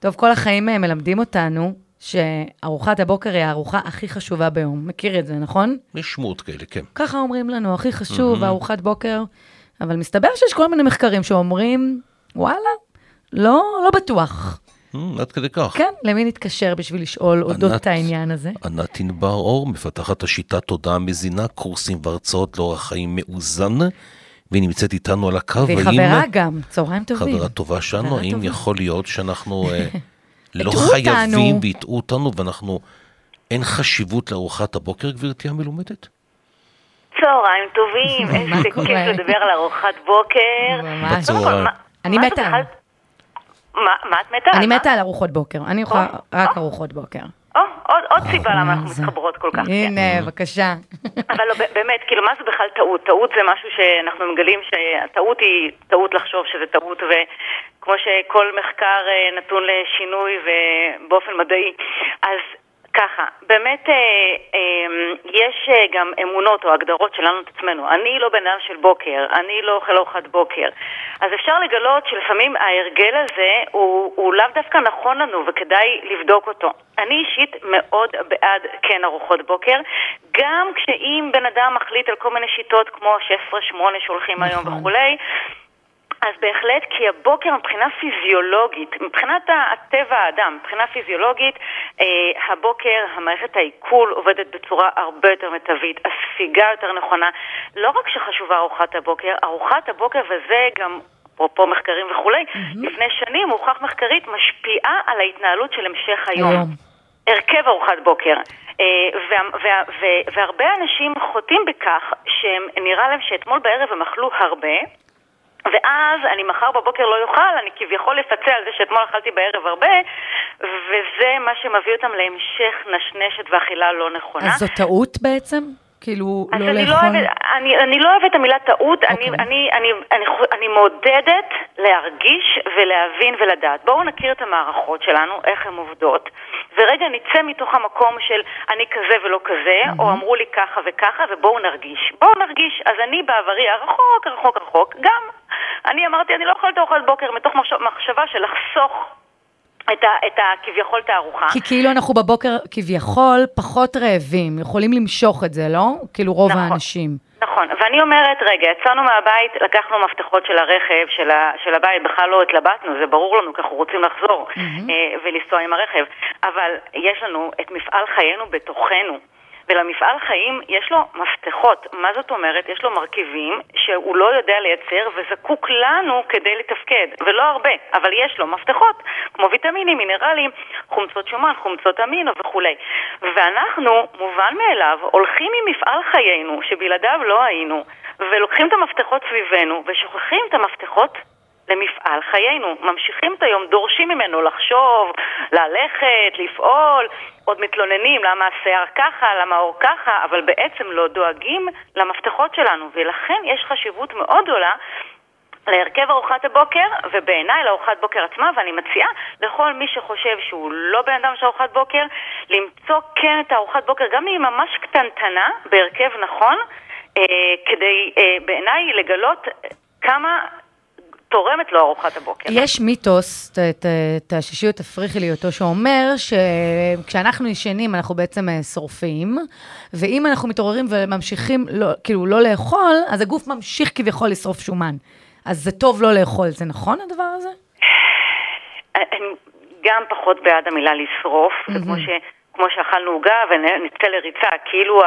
טוב, כל החיים אה, מלמדים אותנו שארוחת הבוקר היא הארוחה הכי חשובה ביום. מכיר את זה, נכון? יש שמועות כאלה, כן. ככה אומרים לנו, הכי חשוב, ארוחת בוקר. אבל מסתבר שיש כל מיני מחקרים שאומרים, וואלה, לא, לא בטוח. Mm, עד כדי כך. כן, למי נתקשר בשביל לשאול אודות העניין הזה? ענת ענבר אור, מפתחת השיטה תודעה מזינה, קורסים והרצאות לאורח חיים מאוזן, והיא נמצאת איתנו על הקו. והיא האם- חברה גם, צהריים טובים. חברה טובה שלנו, האם טובה. יכול להיות שאנחנו אה, לא חייבים. והטעו אותנו ואנחנו, אין חשיבות לארוחת הבוקר, גברתי המלומדת? צהריים טובים, איזה? כיף לדבר על ארוחת בוקר. ממש. בצהריים. אני מתה. מה את מתה? אני? מתה על ארוחות בוקר, אני יכולה או, רק. ארוחות בוקר. עוד- סיבה למה אנחנו זה- מתחברות כל כך. כן. הנה, בבקשה. אבל לא, באמת, כאילו, מה זה בכלל טעות? טעות זה משהו שאנחנו מגלים שהטעות היא טעות לחשוב שזה טעות, וכמו שכל מחקר אה, נתון לשינוי ובאופן מדעי, אז ככה, באמת אה, אה, יש אה, גם אמונות או הגדרות שלנו את עצמנו. אני לא בן אדם של בוקר, אני לא אוכל ארוחת בוקר. אז אפשר לגלות שלפעמים ההרגל הזה הוא, הוא לאו דווקא נכון לנו וכדאי לבדוק אותו. אני אישית מאוד בעד כן ארוחות בוקר, גם כשאם בן אדם מחליט על כל מיני שיטות כמו 16-8 שהולכים היום נכון. וכולי, אז בהחלט, כי הבוקר מבחינה פיזיולוגית, מבחינת הטבע האדם, מבחינה פיזיולוגית, אה, הבוקר המערכת העיכול עובדת בצורה הרבה יותר מיטבית, הספיגה יותר נכונה. לא רק שחשובה ארוחת הבוקר, ארוחת הבוקר, וזה גם... אפרופו מחקרים וכולי, לפני שנים הוכח מחקרית משפיעה על ההתנהלות של המשך היום. היום. הרכב ארוחת בוקר. אה, וה- וה- ו- והרבה אנשים חוטאים בכך שהם, נראה להם שאתמול בערב הם אכלו הרבה, ואז אני מחר בבוקר לא אוכל, אני כביכול אפצה על זה שאתמול אכלתי בערב הרבה, וזה מה שמביא אותם להמשך נשנשת ואכילה לא נכונה. אז זו טעות בעצם? כאילו, לא אני, לא לאכול? אוהבת, אני, אני לא אוהבת את המילה טעות, אני, אוקיי. אני, אני, אני, חו- אני מעודדת להרגיש ולהבין ולדעת. בואו נכיר את המערכות שלנו, איך הן עובדות, ורגע נצא מתוך המקום של אני כזה ולא כזה, או אמרו לי ככה וככה, ובואו נרגיש. בואו נרגיש. אז אני בעברי הרחוק, רחוק, רחוק, גם אני אמרתי, אני לא אוכלת ארוחת בוקר מתוך מחש- מחשבה של לחסוך את, ה, את ה, כביכול את הארוחה. כי כאילו אנחנו בבוקר כביכול פחות רעבים, יכולים למשוך את זה, לא? כאילו רוב נכון. האנשים. נכון, ואני אומרת, רגע, יצאנו מהבית, לקחנו מפתחות של הרכב, של, ה, של הבית, בכלל לא התלבטנו, זה ברור לנו, כי אנחנו רוצים לחזור אה, ולנסוע עם הרכב, אבל יש לנו את מפעל חיינו בתוכנו. ולמפעל חיים יש לו מפתחות. מה זאת אומרת? יש לו מרכיבים שהוא לא יודע לייצר וזקוק לנו כדי לתפקד, ולא הרבה, אבל יש לו מפתחות, כמו ויטמינים, מינרלים, חומצות שומן, חומצות אמינו וכולי. ואנחנו, מובן מאליו, הולכים עם מפעל חיינו, שבלעדיו לא היינו, ולוקחים את המפתחות סביבנו, ושוכחים את המפתחות למפעל חיינו. ממשיכים את היום, דורשים ממנו לחשוב, ללכת, לפעול, עוד מתלוננים למה השיער ככה, למה האור ככה, אבל בעצם לא דואגים למפתחות שלנו, ולכן יש חשיבות מאוד גדולה להרכב ארוחת הבוקר, ובעיניי לארוחת בוקר עצמה, ואני מציעה לכל מי שחושב שהוא לא בן אדם של ארוחת בוקר, למצוא כן את הארוחת בוקר, גם אם היא ממש קטנטנה, בהרכב נכון, אה, כדי אה, בעיניי לגלות כמה תורמת לו ארוחת הבוקר. יש מיתוס, תאששי את תפריכי לי אותו, שאומר שכשאנחנו ישנים אנחנו בעצם אה, שורפים, ואם אנחנו מתעוררים וממשיכים, לא, כאילו, לא לאכול, אז הגוף ממשיך כביכול לשרוף שומן. אז זה טוב לא לאכול, זה נכון הדבר הזה? גם פחות בעד המילה לשרוף, זה כמו ש... כמו שאכלנו עוגה ונצא לריצה, כאילו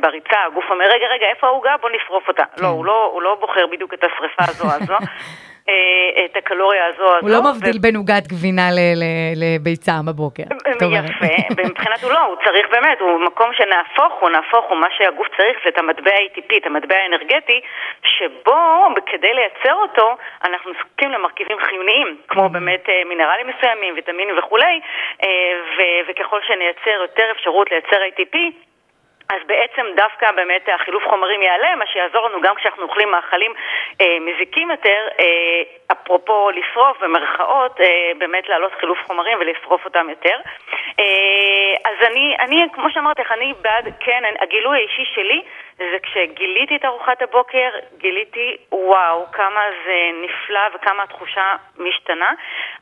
בריצה הגוף אומר, רגע, רגע, איפה העוגה? בוא נשרוף אותה. לא, הוא לא, הוא לא בוחר בדיוק את השריפה הזו הזו, את הקלוריה הזו הזו. הוא לא ו- מבדיל בין עוגת גבינה ל- ל- לביצה בבוקר. יפה, ומבחינת הוא לא, הוא צריך באמת, הוא מקום שנהפוך הוא, נהפוך הוא, מה שהגוף צריך זה את המטבע ה-ATP, את המטבע האנרגטי, שבו כדי לייצר אותו, אנחנו זקוקים למרכיבים חיוניים, כמו באמת אה, מינרלים מסוימים, ויטמינים וכולי, אה, ו- וככל שנייצר יותר אפשרות לייצר ATP, אז בעצם דווקא באמת החילוף חומרים יעלה, מה שיעזור לנו גם כשאנחנו אוכלים מאכלים אה, מזיקים יותר, אה, אפרופו לשרוף במרכאות, אה, באמת להעלות חילוף חומרים ולשרוף אותם יותר. אה, אז אני, אני, כמו שאמרתי לך, אני בעד, כן, הגילוי האישי שלי זה כשגיליתי את ארוחת הבוקר, גיליתי, וואו, כמה זה נפלא וכמה התחושה משתנה.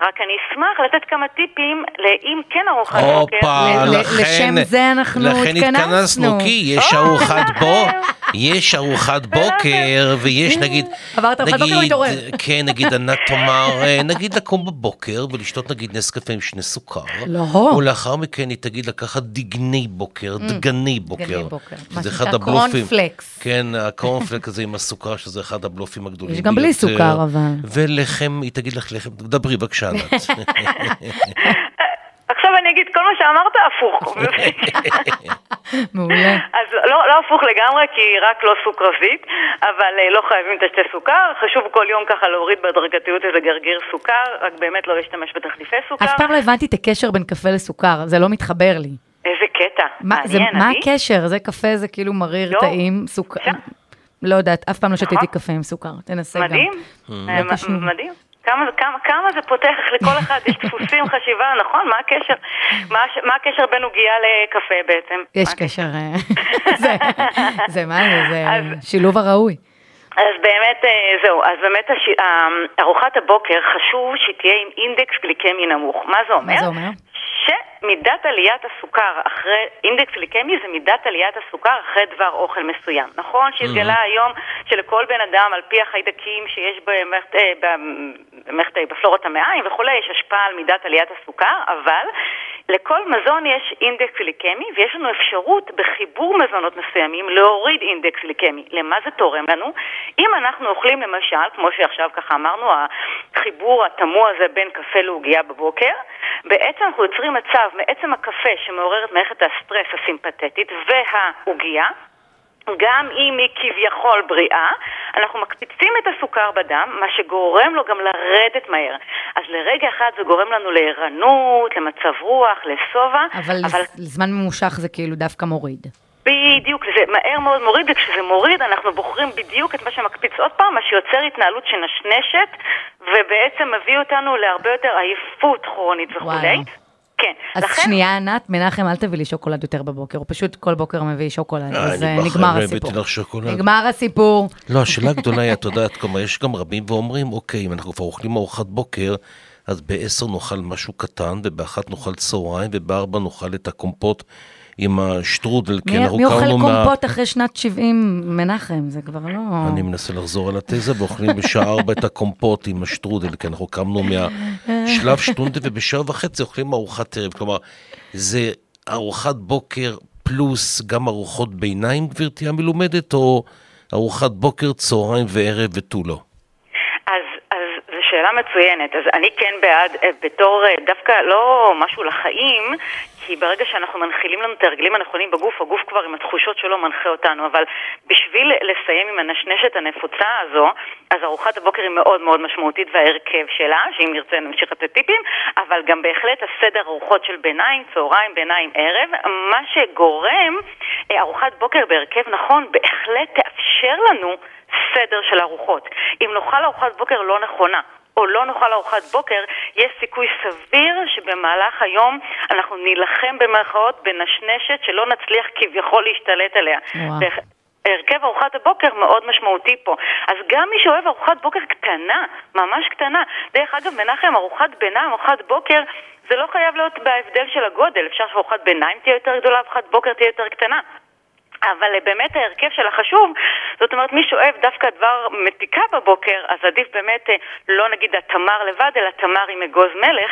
רק אני אשמח לתת כמה טיפים לאם כן ארוחת בוקר. הופה, לכן, לשם זה אנחנו לכן התכנסנו. התכנסנו, כי יש או, ארוחת ולכן. בו, יש ארוחת בוקר, ויש נגיד, עברת ארוחת בוקר, נגיד, מתעורר. כן, נגיד ענת תאמר, אה, נגיד לקום בבוקר ולשתות נגיד נס קפה עם שני סוכר, לא. או לאחר מכן היא תגיד לקחת דגני בוקר, דגני בוקר, דגני בוקר, שנקרא אחד הבלופים, קורנפלקס. כן, הקורנפלק הזה עם הסוכר, שזה אחד הבלופים הגדולים יש גם בלי ביותר. סוכר, אבל. ולחם, היא תגיד לך לחם, דברי בבקשה ענת. עכשיו אני אגיד כל מה שאמרת הפוך. מעולה. אז לא, לא הפוך לגמרי, כי רק לא סוכרזית, אבל אה, לא חייבים לטשטש סוכר. חשוב כל יום ככה להוריד בהדרגתיות איזה גרגיר סוכר, רק באמת לא להשתמש בתחליפי סוכר. אף פעם לא הבנתי את הקשר בין קפה לסוכר, זה לא מתחבר לי. קטע. מה, זה, מעניין, מה עדי? הקשר? זה קפה, זה כאילו מריר, לא. טעים, סוכר. לא יודעת, אף פעם לא שתיתי נכון. קפה עם סוכר, תנסה גם. מדהים, אה. מ- מדהים. כמה, כמה, כמה זה פותח לכל אחד, יש דפוסים, חשיבה, נכון? מה הקשר? מה, מה הקשר בין עוגייה לקפה בעצם? יש מה? קשר, אה, זה, זה מה זה, זה שילוב הראוי. אז באמת, אה, זהו, אז באמת הש... אה, ארוחת הבוקר חשוב שהיא תהיה עם אינדקס גליקמי נמוך. מה זה אומר? מה זה אומר? שמידת עליית הסוכר אחרי, אינדקס גליקמי זה מידת עליית הסוכר אחרי דבר אוכל מסוים. נכון שהתגלה היום שלכל בן אדם, על פי החיידקים שיש במערכת, אה, במערכת, אה, בפלורת המעיים וכולי, יש השפעה על מידת עליית הסוכר, אבל לכל מזון יש אינדקס גליקמי, ויש לנו אפשרות בחיבור מזונות מסוימים להוריד אינדקס גליקמי. למה זה תורם לנו? אם אנחנו אוכלים למשל, כמו שעכשיו ככה אמרנו, החיבור התמוה הזה בין קפה לעוגייה בבוקר, בעצם אנחנו יוצרים מצב מעצם הקפה שמעורר את מערכת הסטרס הסימפתטית והעוגייה, גם אם היא כביכול בריאה, אנחנו מקפיצים את הסוכר בדם, מה שגורם לו גם לרדת מהר. אז לרגע אחד זה גורם לנו לערנות, למצב רוח, לשובע, אבל זמן ממושך זה כאילו דווקא מוריד. בדיוק, זה מהר מאוד מוריד, וכשזה מוריד אנחנו בוחרים בדיוק את מה שמקפיץ עוד פעם, מה שיוצר התנהלות שנשנשת, ובעצם מביא אותנו להרבה יותר עייפות כרונית וכולי. וואו. כן, אז לכן... שנייה, ענת, מנחם, אל תביא לי שוקולד יותר בבוקר, הוא פשוט כל בוקר מביא שוקולד, אה, אז אה, נגמר לא הסיפור. נגמר הסיפור. לא, השאלה הגדולה היא, את יודעת, כלומר, יש גם רבים ואומרים, אוקיי, אם אנחנו כבר אוכלים ארוחת בוקר, אז בעשר נאכל משהו קטן, ובאחת נאכל צהריים, ובארבע נאכל את הקומפוט עם השטרודל, כי מי אנחנו מי אוכל קמנו מה... קומפוט אחרי שנת 70, מנחם? זה כבר לא... אני מנסה לחזור על התזה, ואוכלים בשעה ארבע את הקומפוט עם השטרודל, כי אנחנו קמנו מהשלב שטרודל, ובשעה וחצי אוכלים ארוחת ערב. כלומר, זה ארוחת בוקר פלוס גם ארוחות ביניים, גברתי המלומדת, או ארוחת בוקר, צהריים וערב ותו לא? שאלה מצוינת. אז אני כן בעד, אה, בתור אה, דווקא לא משהו לחיים, כי ברגע שאנחנו מנחילים לנו את ההרגלים הנכונים בגוף, הגוף כבר עם התחושות שלו מנחה אותנו, אבל בשביל לסיים עם הנשנשת הנפוצה הזו, אז ארוחת הבוקר היא מאוד מאוד משמעותית וההרכב שלה, שאם נרצה נמשיך לתת טיפים, אבל גם בהחלט הסדר ארוחות של ביניים, צהריים, ביניים, ערב, מה שגורם אה, ארוחת בוקר בהרכב נכון, בהחלט תאפשר לנו סדר של ארוחות. אם נאכל ארוחת בוקר לא נכונה, או לא נאכל ארוחת בוקר, יש סיכוי סביר שבמהלך היום אנחנו נילחם במרכאות בנשנשת שלא נצליח כביכול להשתלט עליה. וואו. הרכב ארוחת הבוקר מאוד משמעותי פה. אז גם מי שאוהב ארוחת בוקר קטנה, ממש קטנה, דרך אגב, מנחם, ארוחת ביניים, ארוחת בוקר, זה לא חייב להיות בהבדל של הגודל, אפשר שארוחת ביניים תהיה יותר גדולה, ארוחת בוקר תהיה יותר קטנה. אבל אה, באמת ההרכב שלה חשוב, זאת אומרת מי שאוהב דווקא דבר מתיקה בבוקר, אז עדיף באמת אה, לא נגיד התמר לבד, אלא תמר עם אגוז מלך,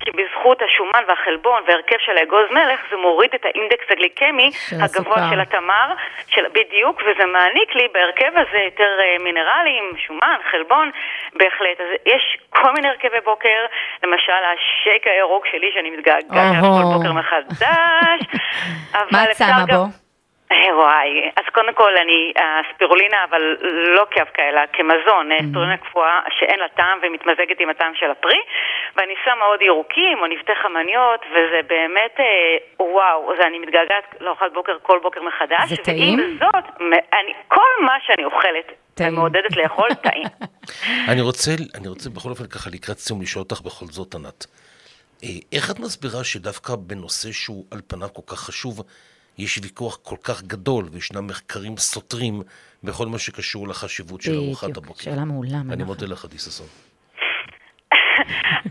כי בזכות השומן והחלבון וההרכב של האגוז מלך זה מוריד את האינדקס הגליקמי של הגבוה הסוכר. של התמר, של, בדיוק, וזה מעניק לי בהרכב הזה יותר אה, מינרלים, שומן, חלבון, בהחלט. אז יש כל מיני הרכבי בוקר, למשל השייק הירוק שלי שאני מתגעגעת. כל בוקר מחדש, אבל מה את אפשר שמה גם- בו? אה, וואי, אז קודם כל אני, הספירולינה, אבל לא כאבקה, אלא כמזון, Mm-hmm. ספירולינה קפואה שאין לה טעם ומתמזגת עם הטעם של הפרי, ואני שמה עוד ירוקים או נבטי חמניות, וזה באמת, אה, וואו, זה אני מתגעגעת לארוחת בוקר כל בוקר מחדש. זה טעים? ועם זאת, אני, כל מה שאני אוכלת, טעים. ומעודדת לאכול, טעים. אני רוצה, אני רוצה בכל אופן ככה לקראת סיום לשאול אותך בכל זאת, ענת. אה, איך את מסבירה שדווקא בנושא שהוא על פניו כל כך חשוב, יש ויכוח כל כך גדול, וישנם מחקרים סותרים בכל מה שקשור לחשיבות של ארוחת הבוקר. בדיוק, שאלה מעולה. אני. מודה לך, דיססון.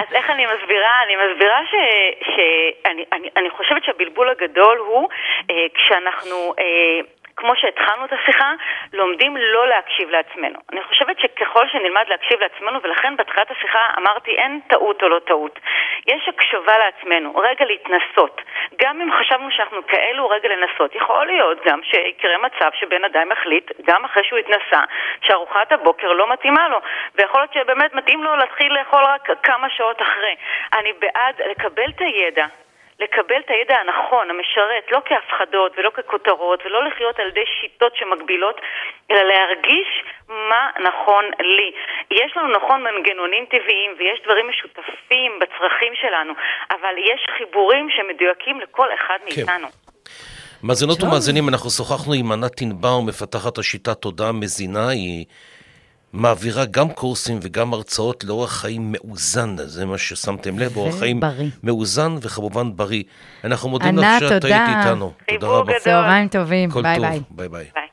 אז איך אני מסבירה? אני מסבירה שאני אני, אני חושבת שהבלבול הגדול הוא אה, כשאנחנו... אה, כמו שהתחלנו את השיחה, לומדים לא להקשיב לעצמנו. אני חושבת שככל שנלמד להקשיב לעצמנו, ולכן בתחילת השיחה אמרתי אין טעות או לא טעות. יש הקשבה לעצמנו, רגע להתנסות. גם אם חשבנו שאנחנו כאלו, רגע לנסות. יכול להיות גם שיקרה מצב שבן אדם החליט, גם אחרי שהוא התנסה, שארוחת הבוקר לא מתאימה לו. ויכול להיות שבאמת מתאים לו להתחיל לאכול רק כמה שעות אחרי. אני בעד לקבל את הידע, לקבל את הידע הנכון, המשרת, לא כהפחדות ולא ככותרות ולא לחיות על ידי שיטות שמגבילות, אלא להרגיש מה נכון לי. יש לנו נכון מנגנונים טבעיים ויש דברים משותפים בצרכים שלנו, אבל יש חיבורים שמדויקים לכל אחד כן. מאיתנו. מאזינות. ומאזינים, אנחנו שוחחנו עם ענת ענבר, מפתחת השיטת תודעה מזינה, היא מעבירה גם קורסים וגם הרצאות לאורח חיים מאוזן, זה מה ששמתם לב, אורח חיים. מאוזן וכמובן בריא. אנחנו מודים לך שאת. היית איתנו. תודה רבה. צהריים טובים, כל ביי טוב. ביי. ביי ביי. ביי.